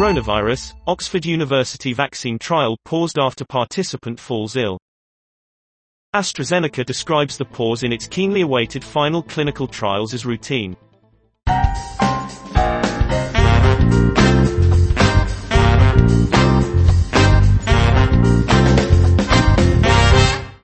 Coronavirus, Oxford University vaccine trial paused after participant falls ill. AstraZeneca describes the pause in its keenly awaited final clinical trials as routine.